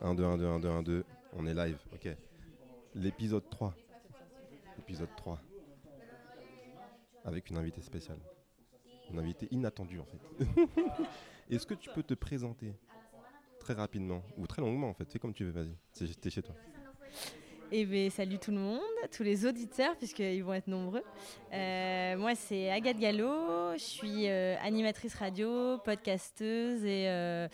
1, 2, 1, 2, 1, 2, 1, 2. On est live, ok. L'épisode 3. Épisode 3. Avec une invitée spéciale. Une invitée inattendue en fait. Est-ce que tu peux te présenter très rapidement ou très longuement en fait? Fais comme tu veux, vas-y. C'est- T'es chez toi. Eh bien, salut tout le monde, tous les auditeurs, puisqu'ils vont être nombreux. Euh, moi, c'est Agathe Gallo, je suis euh, animatrice radio, podcasteuse et, euh,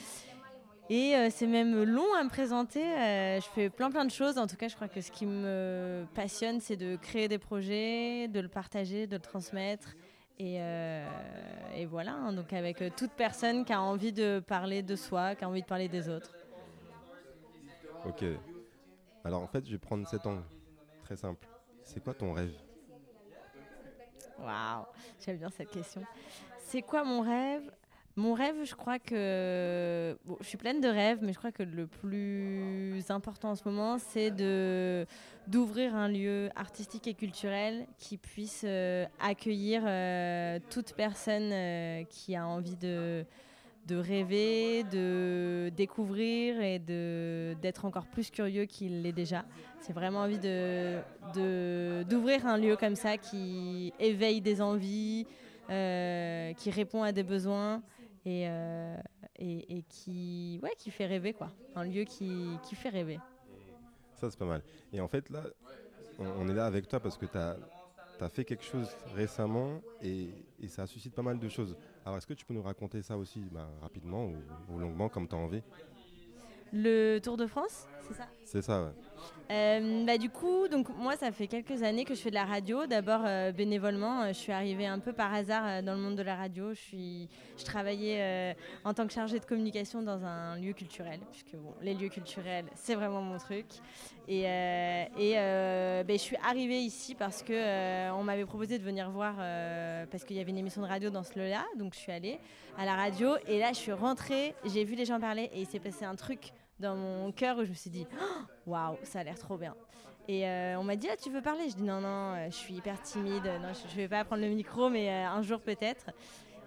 et euh, c'est même long à me présenter. Euh, je fais plein plein de choses. En tout cas, je crois que ce qui me passionne, c'est de créer des projets, de le partager, de le transmettre. Et, euh, et voilà, hein. donc avec toute personne qui a envie de parler de soi, qui a envie de parler des autres. Ok. Alors en fait, je vais prendre cet angle. Très simple. C'est quoi ton rêve? Waouh, j'aime bien cette question. C'est quoi mon rêve? Mon rêve, je crois que. je suis pleine de rêves, mais je crois que le plus important en ce moment, c'est d'ouvrir un lieu artistique et culturel qui puisse euh, accueillir euh, toute personne euh, qui a envie de rêver, de découvrir et de d'être encore plus curieux qu'il l'est déjà. C'est vraiment envie d'ouvrir un lieu comme ça qui éveille des envies, qui répond à des besoins et, euh, et, et qui ouais qui fait rêver quoi. Un lieu qui, qui fait rêver. Ça, c'est pas mal. Et en fait, là, on, est là avec toi parce que tu as, fait quelque chose récemment et, et ça suscite pas mal de choses. Alors, est-ce que tu peux nous raconter ça aussi bah, rapidement ou, ou longuement, comme tu as envie? Le Tour de France, c'est ça? C'est ça, ouais. Euh, bah, du coup, donc moi, ça fait quelques années que je fais de la radio. D'abord euh, bénévolement, euh, je suis arrivée un peu par hasard dans le monde de la radio. Je, suis, je travaillais en tant que chargée de communication dans un lieu culturel, puisque bon, les lieux culturels, c'est vraiment mon truc. Et, et ben, je suis arrivée ici parce euh, on m'avait proposé de venir voir, parce qu'il y avait une émission de radio dans ce lieu-là. Donc je suis allée à la radio et là, je suis rentrée, j'ai vu les gens parler et il s'est passé un truc dans mon cœur où je me suis dit Oh, waouh ça a l'air trop bien. Et euh, on m'a dit ah, tu veux parler? Je dis non non euh, je suis hyper timide. Non je, je vais pas prendre le micro mais euh, un jour peut-être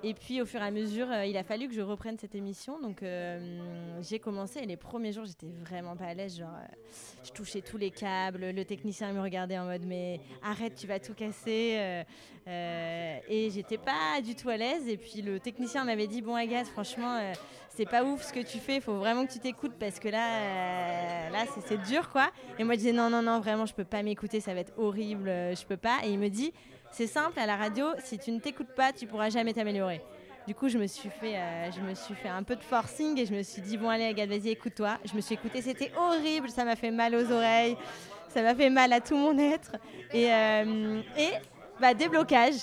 et puis au fur et à mesure euh, il a fallu que je reprenne cette émission donc euh, j'ai commencé et les premiers jours j'étais vraiment pas à l'aise genre euh, je touchais tous les câbles le technicien me regardait en mode mais arrête tu vas tout casser et j'étais pas du tout à l'aise et puis le technicien m'avait dit bon Agathe franchement c'est pas ouf ce que tu fais, il faut vraiment que tu t'écoutes parce que là, là c'est- c'est dur quoi. Et moi je disais non, non, non, vraiment je peux pas m'écouter, ça va être horrible, je peux pas. Et il me dit c'est simple à la radio, si tu ne t'écoutes pas, tu pourras jamais t'améliorer. Du coup, je me suis fait, euh, je me suis fait un peu de forcing et je me suis dit bon allez Agathe, vas-y écoute-toi. Je me suis écoutée, c'était horrible, ça m'a fait mal aux oreilles, ça m'a fait mal à tout mon être. Et, euh, et bah déblocage.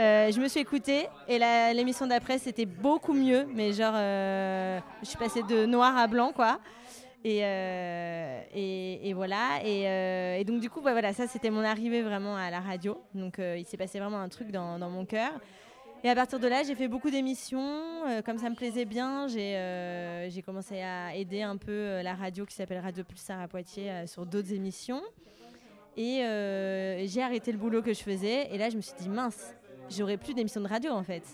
Euh, je me suis écoutée et l'émission d'après c'était beaucoup mieux, mais genre je suis passée de noir à blanc quoi. Et, euh, et, voilà. Et, euh, et donc du coup voilà, ça c'était mon arrivée vraiment à la radio. Donc euh, il s'est passé vraiment un truc dans, mon cœur. Et à partir de là, j'ai fait beaucoup d'émissions. Comme ça me plaisait bien, j'ai commencé à aider un peu la radio qui s'appelle Radio Pulsar à Poitiers sur d'autres émissions. Et j'ai arrêté le boulot que je faisais. Et là, je me suis dit, mince, j'aurais plus d'émissions de radio en fait.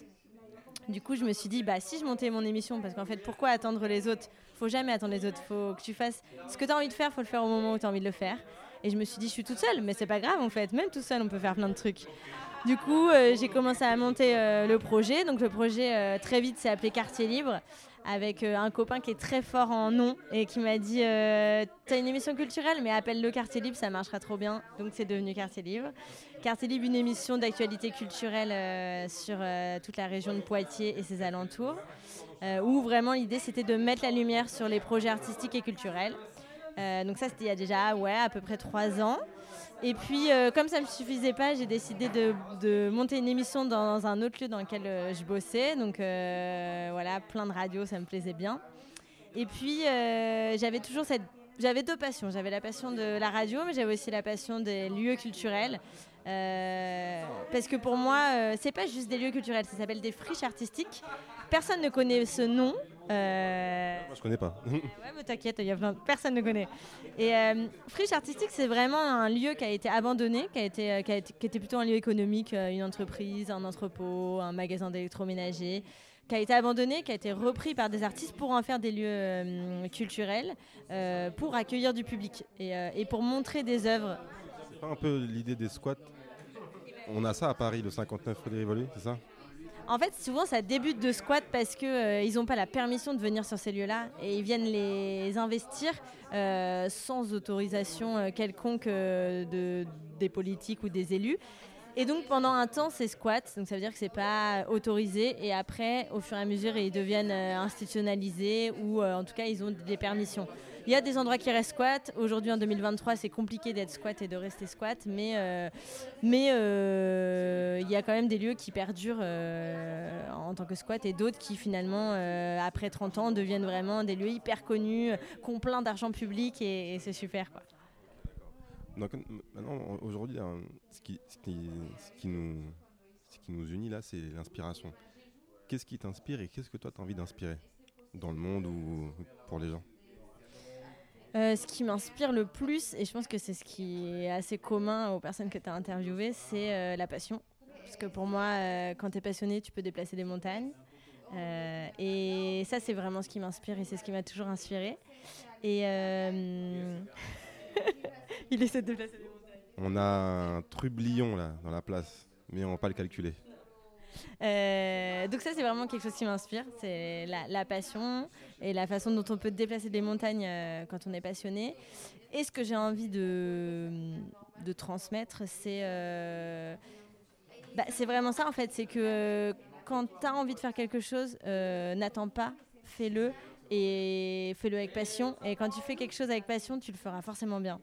Du coup, je me suis dit, bah si je montais mon émission, parce qu'en fait, pourquoi attendre les autres Faut jamais attendre les autres. Faut que tu fasses ce que tu as envie de faire, faut le faire au moment où tu as envie de le faire. Et je me suis dit, je suis toute seule, mais c'est pas grave en fait. Même tout seul, on peut faire plein de trucs. Du coup, euh, j'ai commencé à monter euh, le projet. Donc le projet, euh, très vite, s'est appelé Quartier Libre, avec un copain qui est très fort en nom et qui m'a dit, t'as une émission culturelle, mais appelle-le Quartier Libre, ça marchera trop bien. Donc c'est devenu Quartier Libre. Quartier Libre, une émission d'actualité culturelle sur toute la région de Poitiers et ses alentours, euh, où vraiment l'idée c'était de mettre la lumière sur les projets artistiques et culturels. Euh, donc ça c'était il y a déjà ouais, à peu près trois ans. Et puis euh, comme ça ne me suffisait pas, j'ai décidé de, de monter une émission dans un autre lieu dans lequel euh, je bossais. Donc voilà, plein de radios, ça me plaisait bien. Et puis j'avais toujours cette... J'avais deux passions. J'avais la passion de la radio, mais j'avais aussi la passion des lieux culturels. Euh, parce que pour moi, euh, c'est pas juste des lieux culturels, ça s'appelle des friches artistiques. Personne ne connaît ce nom. Euh, Moi, je connais pas. ouais, mais t'inquiète, il y a plein, personne ne connaît. Et euh, friche artistique, c'est vraiment un lieu qui a été abandonné, qui, a été, qui, a été- qui était plutôt un lieu économique, une entreprise, un entrepôt, un magasin d'électroménager, qui a été abandonné, qui a été repris par des artistes pour en faire des lieux culturels, pour accueillir du public et, pour montrer des œuvres. Pas un peu l'idée des squats On a ça à Paris, le 59 rue des c'est ça? En fait, souvent, ça débute de squat parce qu'ils euh, n'ont pas la permission de venir sur ces lieux-là et ils viennent les investir euh, sans autorisation euh, quelconque de, des politiques ou des élus. Et donc pendant un temps, c'est squat, donc ça veut dire que c'est pas autorisé. Et après, au fur et à mesure, ils deviennent institutionnalisés ou en tout cas, ils ont des permissions. Il y a des endroits qui restent squat. Aujourd'hui, en 2023, c'est compliqué d'être squat et de rester squat, mais euh, mais euh, il y a quand même des lieux qui perdurent euh, en tant que squat et d'autres qui finalement, après 30 ans, deviennent vraiment des lieux hyper connus, qui ont plein d'argent public et, c'est super quoi. Aujourd'hui, hein, ce, qui, ce qui nous unit là, c'est l'inspiration. Qu'est-ce qui t'inspire et qu'est-ce que toi tu as envie d'inspirer dans le monde ou pour les gens? Euh, ce qui m'inspire le plus, et je pense que c'est ce qui est assez commun aux personnes que tu as interviewées, c'est euh, la passion. Parce que pour moi, euh, quand tu es passionné, tu peux déplacer des montagnes. et ça, c'est vraiment ce qui m'inspire et c'est ce qui m'a toujours inspiré. Et il essaie de déplacer des montagnes. On a un trublion là dans la place, mais on va pas le calculer. Euh, donc ça, c'est vraiment quelque chose qui m'inspire, c'est la, passion et la façon dont on peut déplacer des montagnes euh, quand on est passionné. Et ce que j'ai envie de, transmettre, c'est euh, bah, c'est vraiment ça en fait, c'est que quand tu as envie de faire quelque chose, n'attends pas, fais-le et fais-le avec passion. Et quand tu fais quelque chose avec passion, tu le feras forcément bien.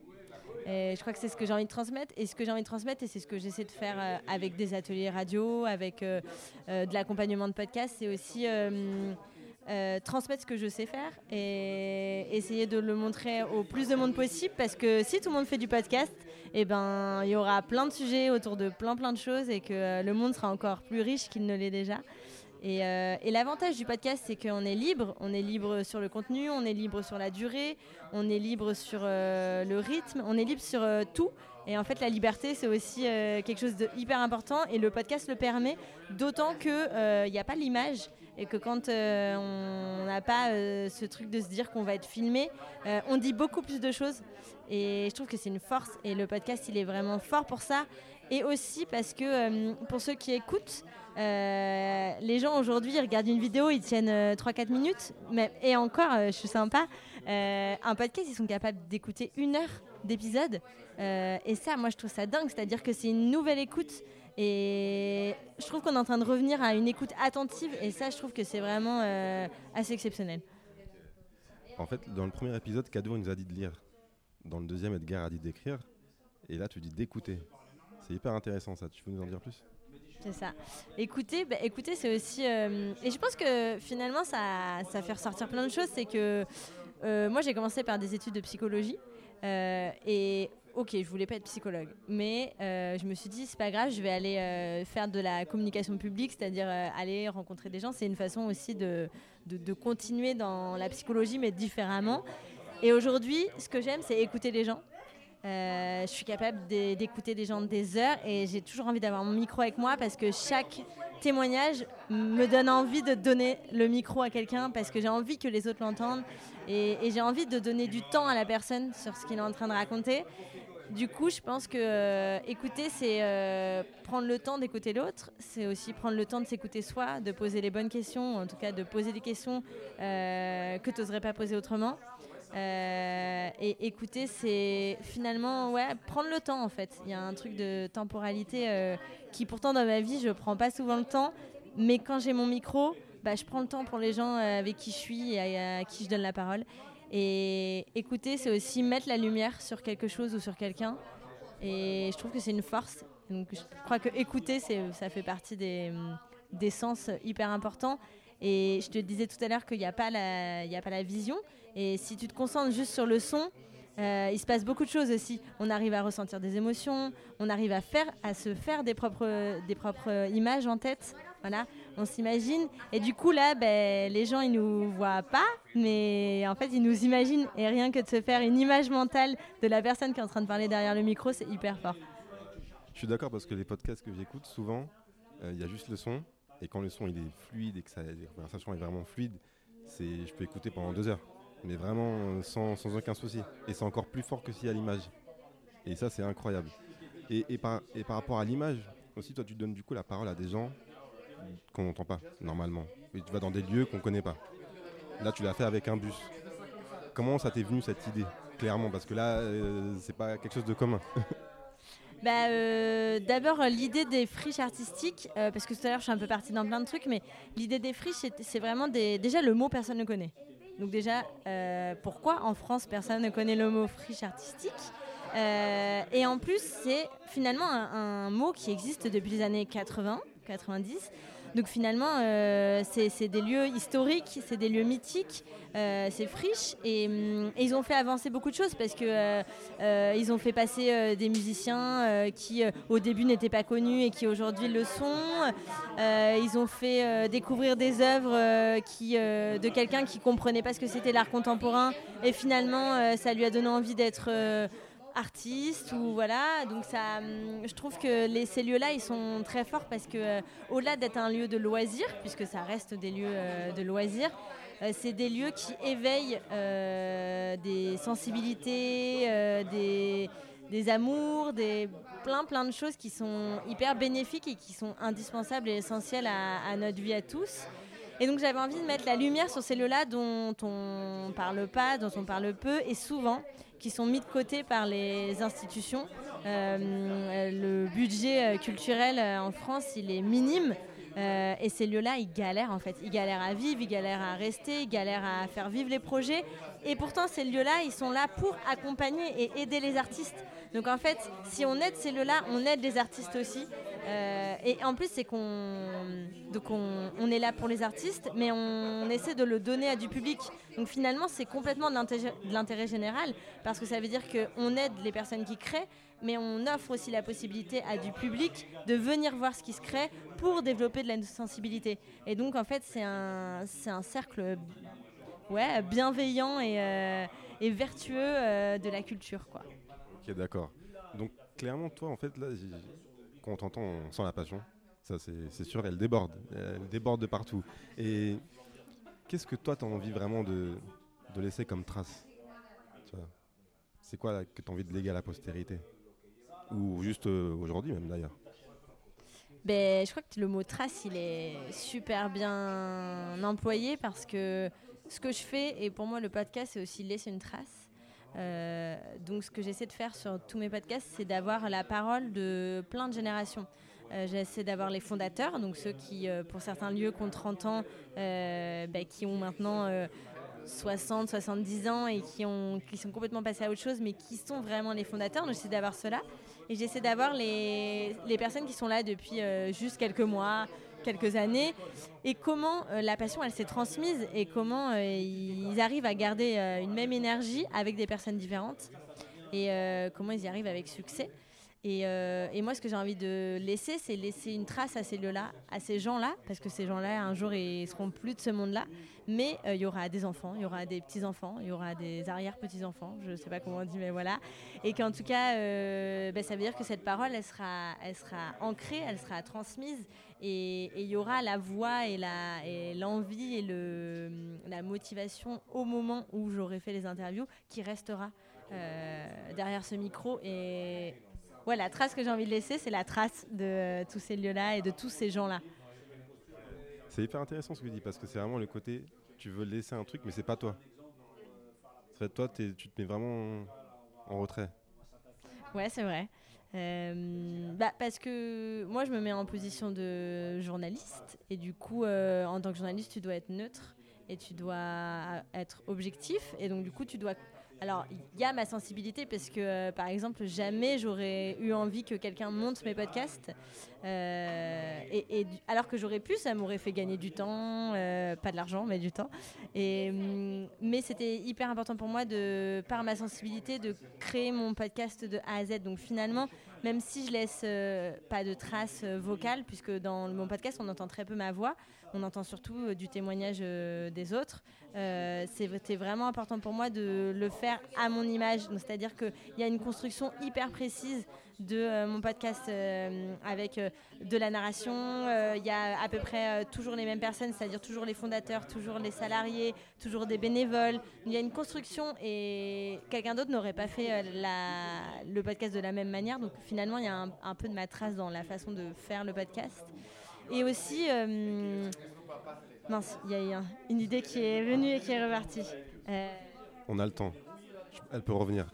Et je crois que c'est ce que j'ai envie de transmettre. Et ce que j'ai envie de transmettre, et c'est ce que j'essaie de faire euh, avec des ateliers radio, avec euh, euh, de l'accompagnement de podcast, c'est aussi transmettre ce que je sais faire et essayer de le montrer au plus de monde possible. Parce que si tout le monde fait du podcast, eh ben, il y aura plein de sujets autour de plein plein de choses et que le monde sera encore plus riche qu'il ne l'est déjà. Euh, et, l'avantage du podcast, c'est qu'on est libre. On est libre sur le contenu, on est libre sur la durée, on est libre sur euh, le rythme, on est libre sur euh, tout. Et en fait, la liberté, c'est aussi quelque chose de hyper important. Et le podcast le permet, d'autant qu'il n'y a pas l'image. Et que quand on n'a pas ce truc de se dire qu'on va être filmé, on dit beaucoup plus de choses. Et je trouve que c'est une force. Et le podcast, il est vraiment fort pour ça. Et aussi parce que pour ceux qui écoutent, euh, les gens aujourd'hui, regardent une vidéo, ils tiennent 3-4 euh, minutes. Mais, et encore, euh, je suis sympa, un podcast, ils sont capables d'écouter une heure d'épisode. et ça, moi, je trouve ça dingue. C'est-à-dire que c'est une nouvelle écoute. Et je trouve qu'on est en train de revenir à une écoute attentive. Et ça, je trouve que c'est vraiment assez exceptionnel. En fait, dans le premier épisode, Cadeau nous a dit de lire. Dans le deuxième, Edgar a dit d'écrire. Et là, tu dis d'écouter. C'est hyper intéressant ça. Tu peux nous en dire plus? C'est ça. Écoutez, bah, écoutez c'est aussi. Euh, et je pense que finalement, ça, ça fait ressortir plein de choses. C'est que euh, moi, j'ai commencé par des études de psychologie. Euh, et ok, je voulais pas être psychologue, mais je me suis dit c'est pas grave, je vais aller faire de la communication publique, c'est-à-dire aller rencontrer des gens. C'est une façon aussi de, de, continuer dans la psychologie, mais différemment. Et aujourd'hui, ce que j'aime, c'est écouter les gens. Euh, je suis capable d'écouter des gens des heures et j'ai toujours envie d'avoir mon micro avec moi parce que chaque témoignage me donne envie de donner le micro à quelqu'un parce que j'ai envie que les autres l'entendent et, j'ai envie de donner du temps à la personne sur ce qu'il est en train de raconter. Du coup, je pense que euh, écouter, c'est euh, prendre le temps d'écouter l'autre, c'est aussi prendre le temps de s'écouter soi, de poser les bonnes questions, en tout cas de poser des questions que tu n'oserais pas poser autrement. Euh, et écouter, c'est finalement ouais, prendre le temps en fait. Il y a un truc de temporalité euh, qui pourtant dans ma vie, je prends pas souvent le temps. Mais quand j'ai mon micro, bah, je prends le temps pour les gens euh, avec qui je suis et à, qui je donne la parole. Et écouter, c'est aussi mettre la lumière sur quelque chose ou sur quelqu'un. Et je trouve que c'est une force. Donc je crois que écouter, ça fait partie des, des sens hyper importants. Et je te disais tout à l'heure qu'il n'y a, a pas la vision. Et si tu te concentres juste sur le son, euh, il se passe beaucoup de choses aussi. On arrive à ressentir des émotions, on arrive à, faire, à se faire des propres, des propres images en tête. Voilà, on s'imagine. Et du coup, là, ben, les gens, ils nous voient pas, mais en fait, ils nous imaginent. Et rien que de se faire une image mentale de la personne qui est en train de parler derrière le micro, c'est hyper fort. Je suis d'accord parce que les podcasts que j'écoute, souvent, euh, il y a juste le son Et quand le son il est fluide et que ça, la conversation est vraiment fluide, je peux écouter pendant deux heures. Mais vraiment sans, sans aucun souci. Et c'est encore plus fort que s'il y a l'image. Et ça, c'est incroyable. Et, par, et par rapport à l'image, aussi, toi, tu donnes du coup la parole à des gens qu'on n'entend pas normalement. Et tu vas dans des lieux qu'on ne connaît pas. Là, tu l'as fait avec un bus. Comment ça t'est venu cette idée, clairement? Parce que là, euh, c'est pas quelque chose de commun. Bah, euh, D'abord, l'idée des friches artistiques, euh, parce que tout à l'heure, je suis un peu partie dans plein de trucs, mais l'idée des friches, c'est vraiment des... déjà le mot personne ne connaît. Donc déjà, euh, pourquoi en France personne ne connaît le mot friche artistique Et en plus, c'est finalement un, un, mot qui existe depuis les années 80, 90. Donc finalement, euh, c'est des lieux historiques, c'est des lieux mythiques, euh, c'est friche. Et, hum, et, ils ont fait avancer beaucoup de choses parce que euh, ils ont fait passer des musiciens qui au début n'étaient pas connus et qui aujourd'hui le sont. ils ont fait découvrir des œuvres de quelqu'un qui comprenait pas ce que c'était l'art contemporain. Et finalement, ça lui a donné envie d'être artistes ou voilà. Donc ça hum, je trouve que les, ces lieux là ils sont très forts parce que euh, au-delà d'être un lieu de loisirs puisque ça reste des lieux euh, de loisirs euh, c'est des lieux qui éveillent des sensibilités des, des amours des plein plein de choses qui sont hyper bénéfiques et qui sont indispensables et essentielles à, à notre vie à tous. Et donc j'avais envie de mettre la lumière sur ces lieux-là dont on parle pas, dont on parle peu et souvent qui sont mis de côté par les institutions. Euh, le budget euh, culturel euh, en France, il est minime. et ces lieux-là, ils galèrent en fait. Ils galèrent à vivre, ils galèrent à rester, ils galèrent à faire vivre les projets. Et pourtant, ces lieux-là, ils sont là pour accompagner et aider les artistes. Donc en fait, si on aide ces lieux-là, on aide les artistes aussi. Euh, et en plus, c'est qu'on donc on, est là pour les artistes, mais on, essaie de le donner à du public. Donc finalement, c'est complètement de l'intérêt général, parce que ça veut dire qu'on aide les personnes qui créent, mais on offre aussi la possibilité à du public de venir voir ce qui se crée pour développer de la sensibilité. Et donc en fait, c'est un, un cercle ouais, bienveillant et, euh, vertueux euh, de la culture. Quoi. Ok, d'accord. Donc clairement, toi, en fait, là, quand on t'entend, on sent la passion. Ça, c'est sûr, elle déborde. Elle déborde de partout. Et qu'est-ce que toi, tu as envie vraiment de, laisser comme trace C'est quoi que tu as envie de léguer à la postérité? Ou juste euh, aujourd'hui même d'ailleurs ben, je crois que le mot trace, il est super bien employé parce que ce que je fais, et pour moi le podcast, c'est aussi laisser une trace. Euh, donc ce que j'essaie de faire sur tous mes podcasts, c'est d'avoir la parole de plein de générations. Euh, j'essaie d'avoir les fondateurs, donc ceux qui, euh, pour certains lieux, qui ont 30 ans, bah, qui ont maintenant 60, 70 ans et qui, ont, qui sont complètement passés à autre chose, mais qui sont vraiment les fondateurs. Donc j'essaie d'avoir cela. Et j'essaie d'avoir les, les, personnes qui sont là depuis juste quelques mois, quelques années et comment euh, la passion elle s'est transmise et comment euh, ils arrivent à garder euh, une même énergie avec des personnes différentes et comment ils y arrivent avec succès. Et, et moi, ce que j'ai envie de laisser, c'est laisser une trace à ces lieux-là, à ces gens-là, parce que ces gens-là, un jour, ils seront plus de ce monde-là. Mais il y aura des enfants, il y aura des petits-enfants, il y aura des arrière-petits-enfants, je ne sais pas comment on dit, mais voilà. Et qu'en tout cas, ben, ça veut dire que cette parole, elle sera, ancrée, elle sera transmise et il y aura la voix et l'envie et, la motivation au moment où j'aurai fait les interviews qui restera euh, derrière ce micro. Et ouais, la trace que j'ai envie de laisser, c'est la trace de tous ces lieux-là et de tous ces gens-là. C'est hyper intéressant ce que tu dis parce que c'est vraiment le côté tu veux laisser un truc mais c'est pas toi. En fait, toi, tu te mets vraiment en retrait. Ouais, c'est vrai. Euh, bah, parce que moi, je me mets en position de journaliste et du coup, euh, en tant que journaliste, tu dois être neutre et tu dois être objectif et donc du coup, tu dois alors, il y a ma sensibilité parce que, euh, par exemple, jamais j'aurais eu envie que quelqu'un monte mes podcasts. Euh, et, alors que j'aurais pu, ça m'aurait fait gagner du temps, euh, pas de l'argent, mais du temps. Hum, mais c'était hyper important pour moi, de, par ma sensibilité, de créer mon podcast de A à Z. Donc finalement, même si je laisse pas de traces vocales, puisque dans mon podcast, on entend très peu ma voix, on entend surtout du témoignage des autres. C'était vraiment important pour moi de le faire à mon image. C'est-à-dire qu'il y a une construction hyper précise de mon podcast avec de la narration. Il y a à peu près toujours les mêmes personnes, c'est-à-dire toujours les fondateurs, toujours les salariés, toujours des bénévoles. Il y a une construction et quelqu'un d'autre n'aurait pas fait le podcast de la même manière. Donc finalement, il y a un, un, peu de ma trace dans la façon de faire le podcast. Et aussi, mince, il y a une idée qui est venue et qui est repartie. On a le temps. Elle peut revenir.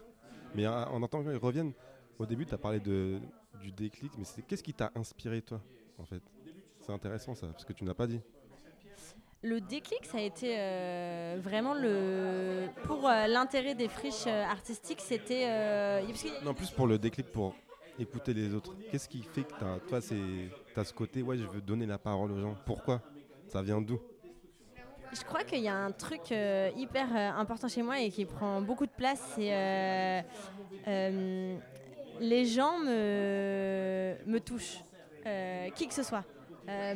Mais en attendant qu'elle revienne, au début, tu as parlé de, du déclic, mais qu'est-ce qui t'a inspiré, toi, en fait? C'est intéressant, ça, parce que tu n'as pas dit. Le déclic, ça a été euh, vraiment le. Pour euh, l'intérêt des friches euh, artistiques, c'était. non, plus pour le déclic, pour écouter les autres. Qu'est-ce qui fait que toi, tu as ce côté, ouais, je veux donner la parole aux gens Pourquoi? Ça vient d'où? Je crois qu'il y a un truc euh, hyper euh, important chez moi et qui prend beaucoup de place, c'est euh, les gens me touchent, qui que ce soit.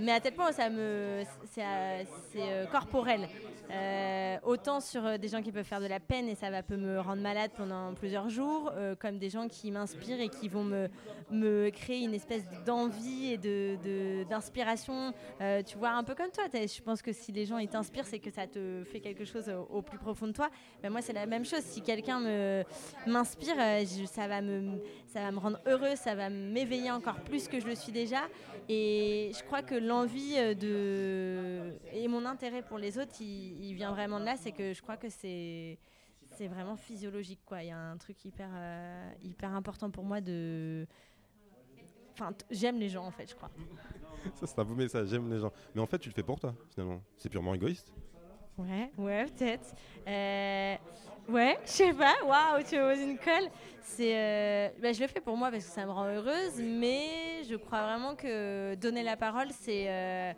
Mais à tel point ça me c'est corporel. Euh, autant sur euh, des gens qui peuvent faire de la peine et ça va peut me rendre malade pendant plusieurs jours, euh, comme des gens qui m'inspirent et qui vont me, me créer une espèce d'envie et d'inspiration. De, tu vois, un peu comme toi. Je pense que si les gens t'inspirent, c'est que ça te fait quelque chose au, plus profond de toi. Ben moi, c'est la même chose. Si quelqu'un m'inspire, ça, va me, ça va me rendre heureux, ça va m'éveiller encore plus que je le suis déjà. Et je crois que l'envie de et mon intérêt pour les autres, il, il vient vraiment de là, c'est que je crois que c'est c'est vraiment physiologique quoi. Il y a un truc hyper euh, hyper important pour moi de enfin j'aime les gens en fait, je crois. ça c'est un beau message, j'aime les gens. Mais en fait, tu le fais pour toi finalement. C'est purement égoïste. Ouais, ouais, peut-être. Euh, ouais, je sais pas. Waouh, tu me poses une colle. C'est, euh, bah, je le fais pour moi parce que ça me rend heureuse, mais je crois vraiment que donner la parole, c'est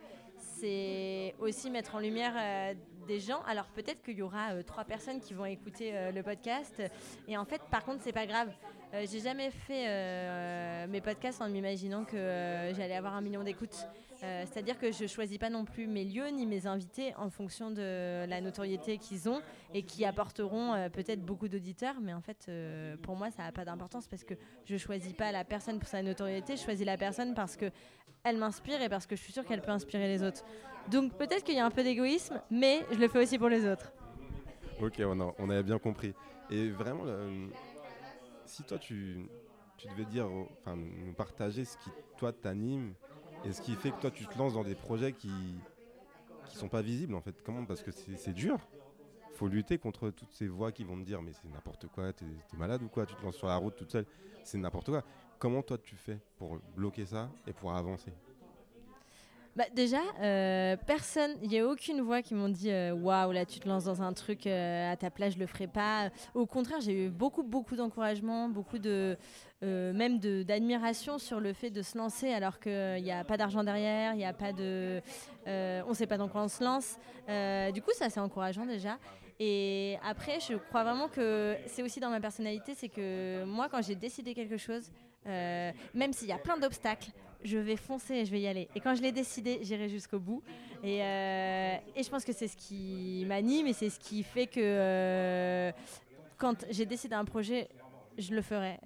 c'est aussi mettre en lumière euh, des gens. Alors peut-être qu'il y aura euh, trois personnes qui vont écouter euh, le podcast. Et en fait, par contre, c'est pas grave. J'ai jamais fait mes podcasts en m'imaginant que j'allais avoir un million d'écoutes. C'est-à-dire que je choisis pas non plus mes lieux ni mes invités en fonction de la notoriété qu'ils ont et qui apporteront peut-être beaucoup d'auditeurs. Mais en fait, pour moi, ça n'a pas d'importance parce que je choisis pas la personne pour sa notoriété. Je choisis la personne parce que elle m'inspire et parce que je suis sûre qu'elle peut inspirer les autres. Donc peut-être qu'il y a un peu d'égoïsme, mais je le fais aussi pour les autres. Ok, on, a, bien compris. Et vraiment, si toi tu, devais dire, partager ce qui toi t'anime et ce qui fait que toi tu te lances dans des projets qui qui sont pas visibles en fait. Comment? Parce que c'est dur. Faut lutter contre toutes ces voix qui vont me dire mais c'est n'importe quoi, t'es es malade ou quoi? Tu te lances sur la route toute seule, c'est n'importe quoi. Comment toi tu fais pour bloquer ça et pour avancer? Bah déjà, euh, personne, il n'y a aucune voix qui m'ont dit euh, waouh, là tu te lances dans un truc euh, à ta place, je le ferai pas. Au contraire, j'ai eu beaucoup, beaucoup d'encouragement, beaucoup de, même d'admiration sur le fait de se lancer alors qu'il n'y a pas d'argent derrière, il n'y a pas de, on ne sait pas dans quoi on se lance. du coup, ça c'est encourageant déjà. Et après, je crois vraiment que c'est aussi dans ma personnalité, c'est que moi, quand j'ai décidé quelque chose, même s'il y a plein d'obstacles, je vais foncer et je vais y aller. Et quand je l'ai décidé, j'irai jusqu'au bout. Et, euh, je pense que c'est ce qui m'anime et c'est ce qui fait que euh, quand j'ai décidé un projet, je le ferai,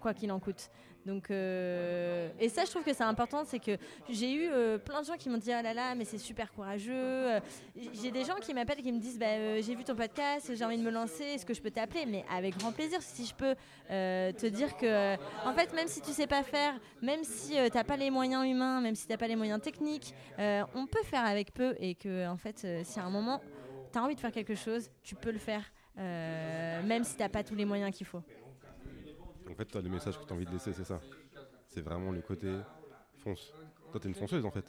quoi qu'il en coûte. Donc, euh, et ça, je trouve que c'est important, c'est que j'ai eu euh, plein de gens qui m'ont dit oh là là, mais c'est super courageux. Euh, j'ai des gens qui m'appellent qui me disent bah, j'ai vu ton podcast, j'ai envie de me lancer, est-ce que je peux t'appeler? Mais avec grand plaisir, si je peux te dire que, en fait, même si tu sais pas faire, même si tu n'as pas les moyens humains, même si tu n'as pas les moyens techniques, on peut faire avec peu et que, en fait, si à un moment tu as envie de faire quelque chose, tu peux le faire, même si tu n'as pas tous les moyens qu'il faut. En fait, toi, le message que tu as envie de laisser, c'est ça. C'est vraiment le côté fonce. Toi, t'es une fonceuse, en fait.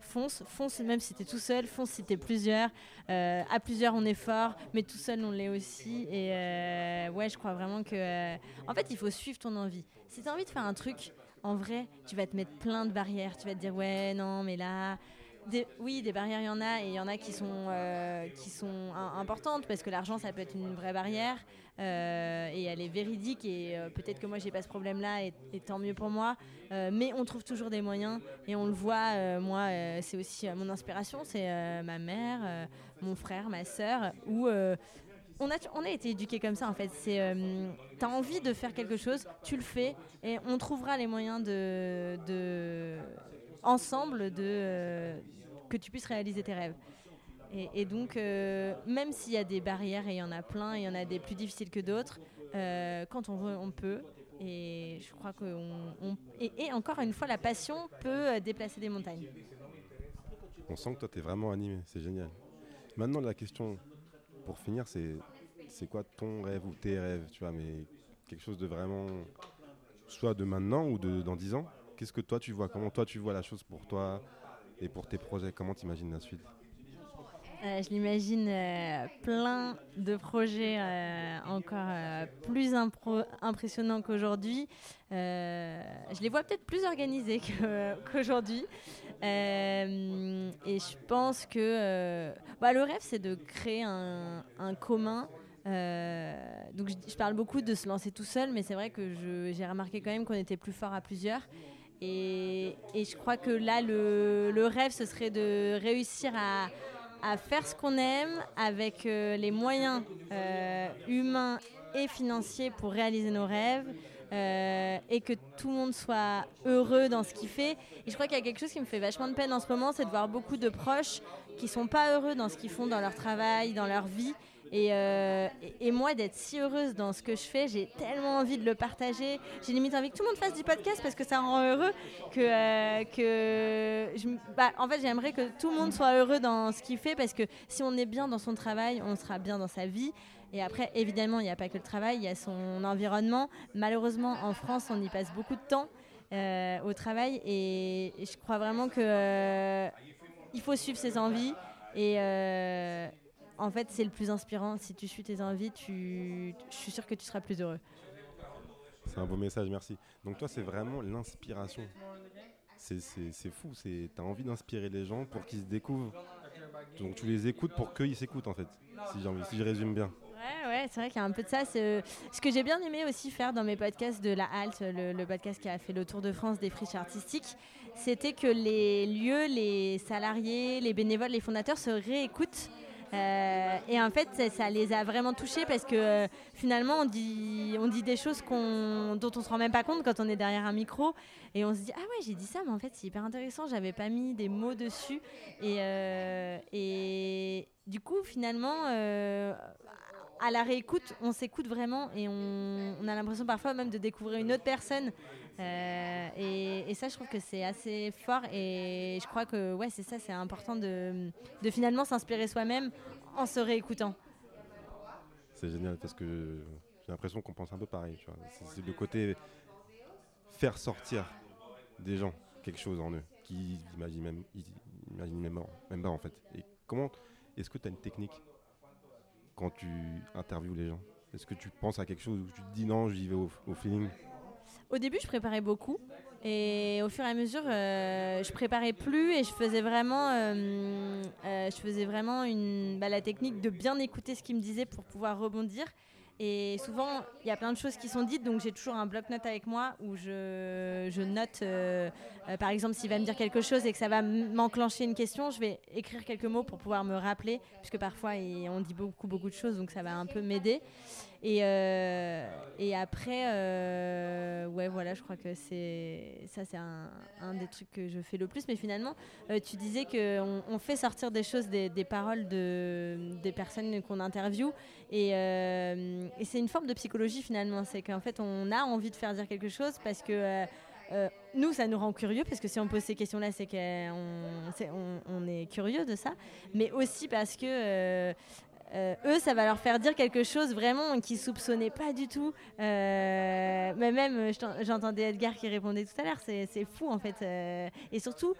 Fonce, fonce même si t'es tout seul, fonce si t'es plusieurs. Euh, à plusieurs, on est fort, mais tout seul, on l'est aussi. Et euh, ouais, je crois vraiment que. Euh, en fait, il faut suivre ton envie. Si t'as envie de faire un truc, en vrai, tu vas te mettre plein de barrières. Tu vas te dire, ouais, non, mais là, oui, des barrières, il y en a, et il y en a qui sont, euh, qui sont importantes, parce que l'argent, ça peut être une vraie barrière, euh, et elle est véridique, et euh, peut-être que moi, j'ai pas ce problème-là, et, tant mieux pour moi, mais on trouve toujours des moyens, et on le voit, moi, c'est aussi mon inspiration, c'est ma mère, mon frère, ma sœur, ou on a, on a été éduqués comme ça en fait. C'est, euh, t'as envie de faire quelque chose, tu le fais et on trouvera les moyens de, de ensemble de euh, que tu puisses réaliser tes rêves. Et, donc, euh, même s'il y a des barrières et il y en a plein, il y en a des plus difficiles que d'autres, quand on veut, on peut. Et je crois que et, encore une fois, la passion peut déplacer des montagnes. On sent que toi, tu es vraiment animé, c'est génial. Maintenant, la question pour finir, c'est c'est quoi ton rêve ou tes rêves, tu vois, mais quelque chose de vraiment, soit de maintenant ou de dans 10 ans? Qu'est-ce que toi tu vois Comment toi tu vois la chose pour toi et pour tes projets? Comment tu imagines la suite? Euh, je l'imagine euh, plein de projets euh, encore plus impressionnants qu'aujourd'hui. je les vois peut-être plus organisés qu'aujourd'hui. et je pense que bah, le rêve, c'est de créer un, commun. donc je, parle beaucoup de se lancer tout seul, mais c'est vrai que j'ai remarqué quand même qu'on était plus fort à plusieurs. Et, je crois que là, le, rêve, ce serait de réussir à, à faire ce qu'on aime avec euh, les moyens euh, humains et financiers pour réaliser nos rêves. Euh, et que tout le monde soit heureux dans ce qu'il fait. Et je crois qu'il y a quelque chose qui me fait vachement de peine en ce moment, c'est de voir beaucoup de proches qui sont pas heureux dans ce qu'ils font dans leur travail, dans leur vie, euh, et, moi, d'être si heureuse dans ce que je fais, j'ai tellement envie de le partager. J'ai limite envie que tout le monde fasse du podcast parce que ça rend heureux. Que, euh, que bah, en fait, j'aimerais que tout le monde soit heureux dans ce qu'il fait parce que si on est bien dans son travail, on sera bien dans sa vie. Et après, évidemment, il n'y a pas que le travail, il y a son environnement. Malheureusement, en France, on y passe beaucoup de temps euh, au travail et, je crois vraiment que il faut suivre ses envies et en fait, c'est le plus inspirant. Si tu suis tes envies, tu... je suis sûr que tu seras plus heureux. C'est un beau message, merci. Donc toi, c'est vraiment l'inspiration. C'est fou, tu as envie d'inspirer les gens pour qu'ils se découvrent. Donc tu les écoutes pour qu'ils s'écoutent, en fait, si, si je résume bien. Ouais, ouais, c'est vrai qu'il y a un peu de ça. Ce que j'ai bien aimé aussi faire dans mes podcasts de la Halte, le, podcast qui a fait le tour de France des friches artistiques, c'était que les lieux, les salariés, les bénévoles, les fondateurs se réécoutent euh, et en fait, ça, les a vraiment touchés parce que euh, finalement, on dit, des choses dont on se rend même pas compte quand on est derrière un micro. Et on se dit, ah ouais, j'ai dit ça, mais en fait, c'est hyper intéressant, j'avais pas mis des mots dessus. Et, euh, du coup, finalement, à la réécoute, on s'écoute vraiment et on a l'impression parfois même de découvrir une autre personne. Et, et, ça, je trouve que c'est assez fort et je crois que ouais, c'est ça, c'est important de, finalement s'inspirer soi-même en se réécoutant. C'est génial parce que j'ai l'impression qu'on pense un peu pareil. C'est le côté faire sortir des gens quelque chose en eux qui imaginent même, imaginent même, pas en fait. Et comment est-ce que tu as une technique quand tu interviews les gens? Est-ce que tu penses à quelque chose ou tu te dis non, j'y vais au feeling? Au début, je préparais beaucoup. Et au fur et à mesure, euh, je préparais plus et je faisais vraiment, euh, euh, je faisais vraiment bah, la technique de bien écouter ce qu'il me disait pour pouvoir rebondir. Et souvent, il y a plein de choses qui sont dites, donc j'ai toujours un bloc-notes avec moi où je note, par exemple, s'il va me dire quelque chose et que ça va m'enclencher une question, je vais écrire quelques mots pour pouvoir me rappeler, puisque parfois on dit beaucoup, beaucoup de choses, donc ça va un peu m'aider. Et, euh, et après, euh, ouais, voilà, je crois que c'est ça, c'est un, des trucs que je fais le plus. Mais finalement, euh, tu disais qu'on on fait sortir des choses, des, paroles de, des personnes qu'on interviewe. Et, c'est une forme de psychologie finalement. C'est qu'en fait, on a envie de faire dire quelque chose parce que. nous, ça nous rend curieux parce que si on pose ces questions-là, c'est qu'on on, on, est curieux de ça, mais aussi parce que eux, ça va leur faire dire quelque chose vraiment qu'ils soupçonnaient pas du tout. Euh, mais même, j'entendais Edgar qui répondait tout à l'heure, c'est fou en fait. Euh, et surtout,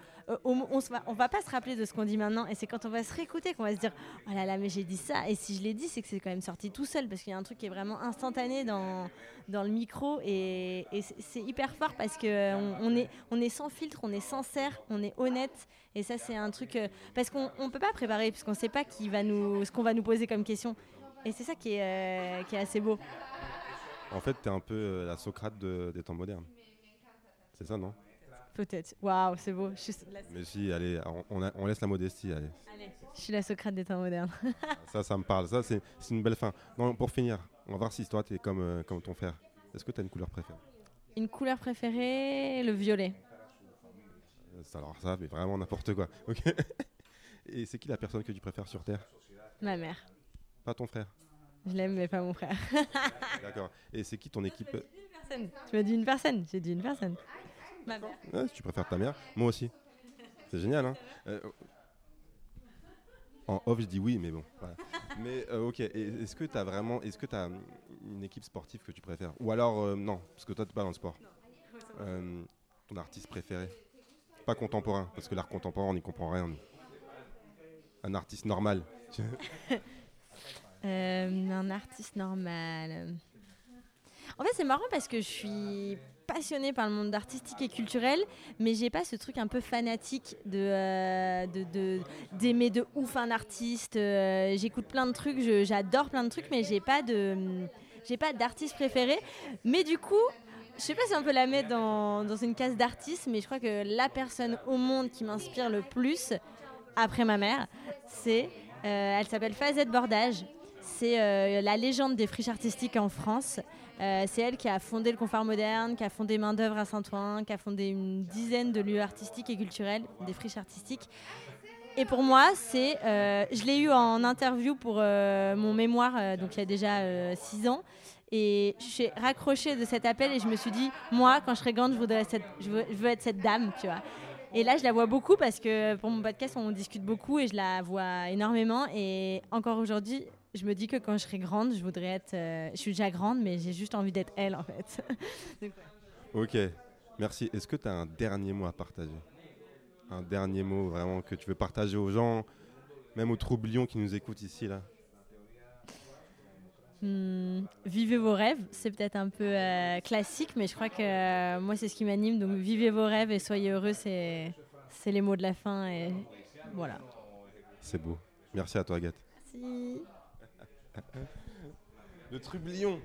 on, on, va, on va pas se rappeler de ce qu'on dit maintenant. Et c'est quand on va se réécouter qu'on va se dire Oh là là, mais j'ai dit ça. Et si je l'ai dit, c'est que c'est quand même sorti tout seul parce qu'il y a un truc qui est vraiment instantané dans, le micro. Et, c'est hyper fort parce qu'on on est, sans filtre, on est sincère, on est honnête. Et ça, c'est un truc. Euh, parce qu'on ne peut pas préparer, puisqu'on ne sait pas ce qu'on va nous poser comme question. Et c'est ça qui est, euh, assez beau. En fait, tu es un peu euh, la Socrate des temps modernes. C'est ça, non? Peut-être. Waouh, c'est beau. Suis Mais si, allez, on, on a- on laisse la modestie, allez. Allez, je suis la Socrate des temps modernes. Ça, ça me parle. Ça, c'est une belle fin. Non, pour finir, on va voir si toi, tu es comme, euh, comme ton frère. Est-ce que tu as une couleur préférée? Une couleur préférée, le violet. Euh, ça, Alors ça, mais vraiment n'importe quoi. Ok. Et c'est qui la personne que tu préfères sur Terre? Ma mère. Pas ton frère. Je l'aime, mais pas mon frère. D'accord. Et c'est qui ton équipe? Une personne. Tu m'as dit une personne. J'ai dit une personne. Ma mère. Ouais, si tu préfères ta mère, moi aussi. C'est génial, hein Euh, En off, je dis oui, mais bon. voilà. Mais euh, ok, est-ce que tu as vraiment, est-ce que tu as une équipe sportive que tu préfères? Ou alors, euh, non, parce que toi, tu pas dans le sport. Ton artiste préféré? Pas contemporain, parce que l'art contemporain, on n'y comprend rien. nous. Un artiste normal. Un artiste normal. En fait, c'est marrant parce que je suis passionnée par le monde artistique et culturel, mais j'ai pas ce truc un peu fanatique de euh, d'aimer de, ouf un artiste. Euh, J'écoute plein de trucs, j'adore plein de trucs, mais j'ai pas de j'ai pas d'artiste préféré. Mais du coup, je sais pas si on peut la mettre dans, dans une case d'artiste, mais je crois que la personne au monde qui m'inspire le plus, après ma mère, c'est euh, elle s'appelle Fazette Bordage. C'est la légende des friches artistiques en France. Euh, c'est elle qui a fondé le Confort Moderne, qui a fondé Main d'œuvre à Saint-Ouen, qui a fondé une dizaine de lieux artistiques et culturels, des friches artistiques. Et pour moi, c'est, euh, je l'ai eu en interview pour euh, mon mémoire, donc il y a déjà six ans. Et je suis raccrochée de cet appel et je me suis dit, moi, quand je serai grande, je, veux, je veux être cette dame, tu vois. Et là, je la vois beaucoup parce que pour mon podcast, on discute beaucoup et je la vois énormément. Et encore aujourd'hui, je me dis que quand je serai grande, je voudrais être. euh, je suis déjà grande, mais j'ai juste envie d'être elle, en fait. Ok, merci. Est-ce que tu as un dernier mot à partager? Un dernier mot vraiment que tu veux partager aux gens, même aux troublions qui nous écoutent ici, là? Hmm, vivez vos rêves, c'est peut-être un peu euh, classique, mais je crois que euh, moi, c'est ce qui m'anime. Donc, vivez vos rêves et soyez heureux, c'est c'est les mots de la fin. Et voilà. C'est beau. Merci à toi, Agathe. Merci. Le trublion